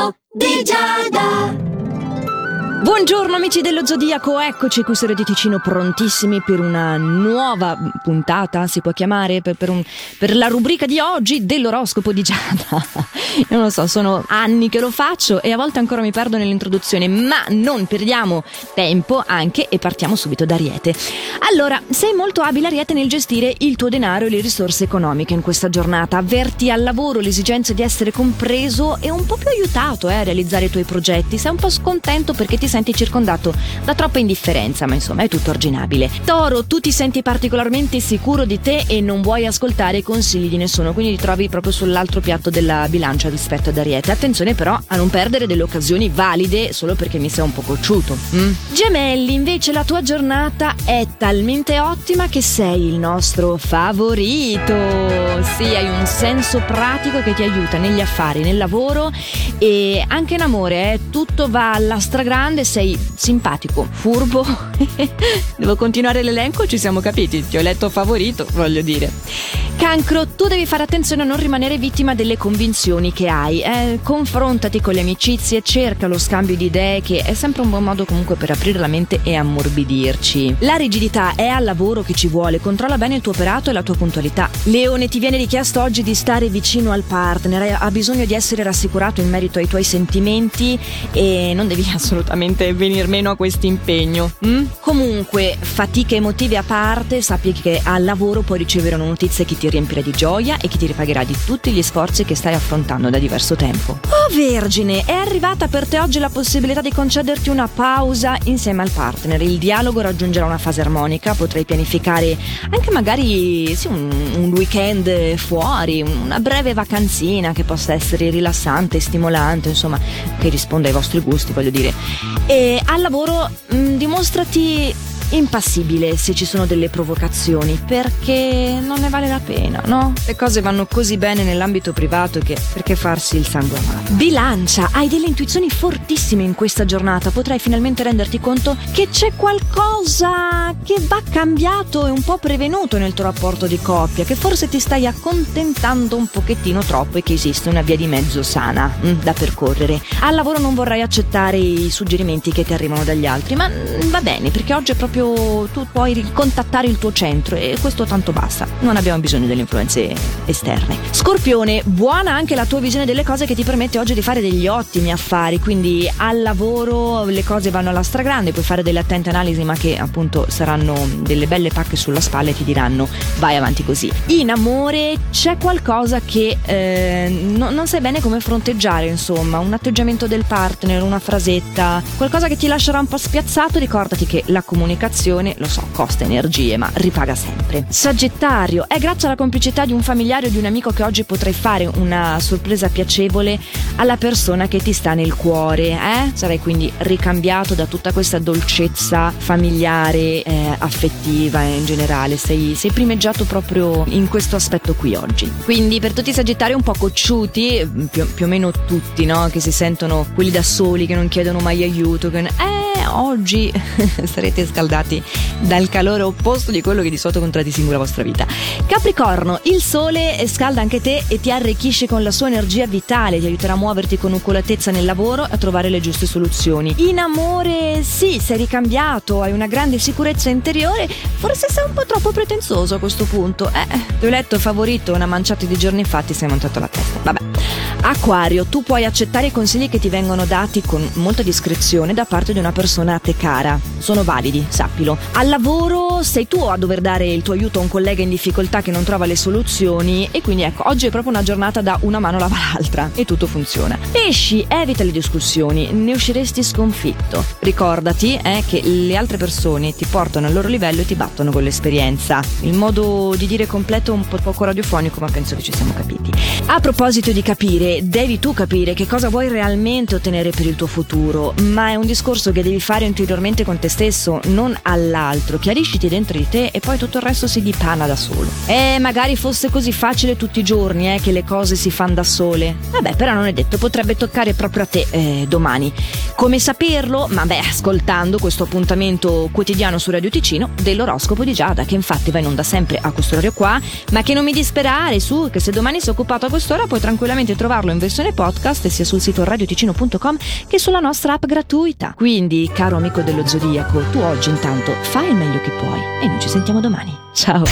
L'oroscopo di Giada. Buongiorno amici dello Zodiaco, eccoci qui su Radio Ticino prontissimi per una nuova puntata, si può chiamare, per, per, un, per, la rubrica di oggi dell'oroscopo di Giada. Non lo so, sono anni che lo faccio e a volte ancora mi perdo nell'introduzione, ma non perdiamo tempo anche e partiamo subito da Ariete. Allora, sei molto abile Ariete nel gestire il tuo denaro e le risorse economiche in questa giornata, avverti al lavoro l'esigenza di essere compreso e un po' più aiutato eh, a realizzare i tuoi progetti, sei un po' scontento perché ti senti circondato da troppa indifferenza, ma insomma è tutto arginabile. Toro, tu ti senti particolarmente sicuro di te e non vuoi ascoltare i consigli di nessuno, quindi ti trovi proprio sull'altro piatto della bilancia rispetto ad Ariete. Attenzione però a non perdere delle occasioni valide solo perché mi sei un po' cocciuto. Mm? Gemelli, invece la tua giornata è talmente ottima che sei il nostro favorito. Sì, hai un senso pratico che ti aiuta negli affari, nel lavoro e anche in amore, eh? tutto va alla stragrande grande sei simpatico, furbo. Devo continuare l'elenco? Ci siamo capiti. Ti ho letto favorito, voglio dire. Cancro, tu devi fare attenzione a non rimanere vittima delle convinzioni che hai. Eh, confrontati con le amicizie, cerca lo scambio di idee, che è sempre un buon modo comunque per aprire la mente e ammorbidirci. La rigidità è al lavoro che ci vuole, controlla bene il tuo operato e la tua puntualità. Leone, ti viene richiesto oggi di stare vicino al partner, ha bisogno di essere rassicurato in merito ai tuoi sentimenti e non devi assolutamente assolutamente venir meno a questo impegno. Mm? Comunque, fatiche emotive a parte, sappi che al lavoro puoi ricevere una notizia che ti riempirà di gioia e che ti ripagherà di tutti gli sforzi che stai affrontando da diverso tempo. Oh Vergine, è arrivata per te oggi la possibilità di concederti una pausa insieme al partner. Il dialogo raggiungerà una fase armonica, potrai pianificare anche magari sì, un, un weekend fuori, una breve vacanzina che possa essere rilassante, stimolante, insomma, che risponda ai vostri gusti, voglio dire. E al lavoro mh, mm, dimostrati impassibile se ci sono delle provocazioni perché non ne vale la pena, no? Le cose vanno così bene nell'ambito privato che perché farsi il sangue amato. Bilancia, hai delle intuizioni fortissime in questa giornata, potrai finalmente renderti conto che c'è qualcosa che va cambiato e un po' prevenuto nel tuo rapporto di coppia, che forse ti stai accontentando un pochettino troppo e che esiste una via di mezzo sana mm, da percorrere. Al lavoro non vorrai accettare i suggerimenti che ti arrivano dagli altri, ma mm, va bene perché oggi è proprio proprio tu puoi contattare il tuo centro e questo tanto basta. Non abbiamo bisogno delle influenze esterne. Scorpione, buona anche la tua visione delle cose che ti permette oggi di fare degli ottimi affari, quindi al lavoro le cose vanno alla stragrande, puoi fare delle attente analisi ma che appunto saranno delle belle pacche sulla spalla e ti diranno vai avanti così. In amore c'è qualcosa che eh, no, non sai bene come fronteggiare, insomma, un atteggiamento del partner, una frasetta, qualcosa che ti lascerà un po' spiazzato, ricordati che la comunicazione comunicazione, lo so, costa energie, ma ripaga sempre. Sagittario, è grazie alla complicità di un familiare o di un amico che oggi potrai fare una sorpresa piacevole alla persona che ti sta nel cuore, eh? Sarai quindi ricambiato da tutta questa dolcezza familiare, eh, affettiva in generale. Sei, sei primeggiato proprio in questo aspetto qui oggi. Quindi per tutti i Sagittari un po' cocciuti, più, più o meno tutti, no? Che si sentono quelli da soli, che non chiedono mai aiuto, che... Eh, oggi sarete scaldati dal calore opposto di quello che di solito contraddistingue la vostra vita. Capricorno, il sole scalda anche te e ti arricchisce con la sua energia vitale, ti aiuterà a muoverti con oculatezza nel lavoro e a trovare le giuste soluzioni. In amore, sì, sei ricambiato, hai una grande sicurezza interiore, forse sei un po' troppo pretenzoso a questo punto. Eh, ti ho letto favorito una manciata di giorni fa, ti sei montato la testa. Vabbè. Acquario, tu puoi accettare i consigli che ti vengono dati con molta discrezione da parte di una persona a te cara. Sono validi, sappilo. Al lavoro sei tu a dover dare il tuo aiuto a un collega in difficoltà che non trova le soluzioni e quindi ecco, oggi è proprio una giornata da una mano lava l'altra e tutto funziona. Pesci, evita le discussioni, ne usciresti sconfitto. Ricordati eh, che le altre persone ti portano al loro livello e ti battono con l'esperienza. Il modo di dire completo è un po' poco radiofonico, ma penso che ci siamo capiti. A proposito di capire, devi tu capire che cosa vuoi realmente ottenere per il tuo futuro, ma è un discorso che devi fare interiormente con te stesso, non all'altro. Chiarisciti dentro di te e poi tutto il resto si dipana da solo. E magari fosse così facile tutti i giorni, eh, che le cose si fanno da sole. Vabbè, però non è detto, potrebbe toccare proprio a te eh, domani. Come saperlo? Ma beh, ascoltando questo appuntamento quotidiano su Radio Ticino dell'oroscopo di Giada, che infatti va in onda sempre a questo orario qua, ma che non mi disperare su, che se domani so occupato a quest'ora puoi tranquillamente trovarlo in versione podcast sia sul sito radioticino.com che sulla nostra app gratuita. Quindi, caro amico dello Zodiaco, tu oggi intanto fai il meglio che puoi e noi ci sentiamo domani. Ciao!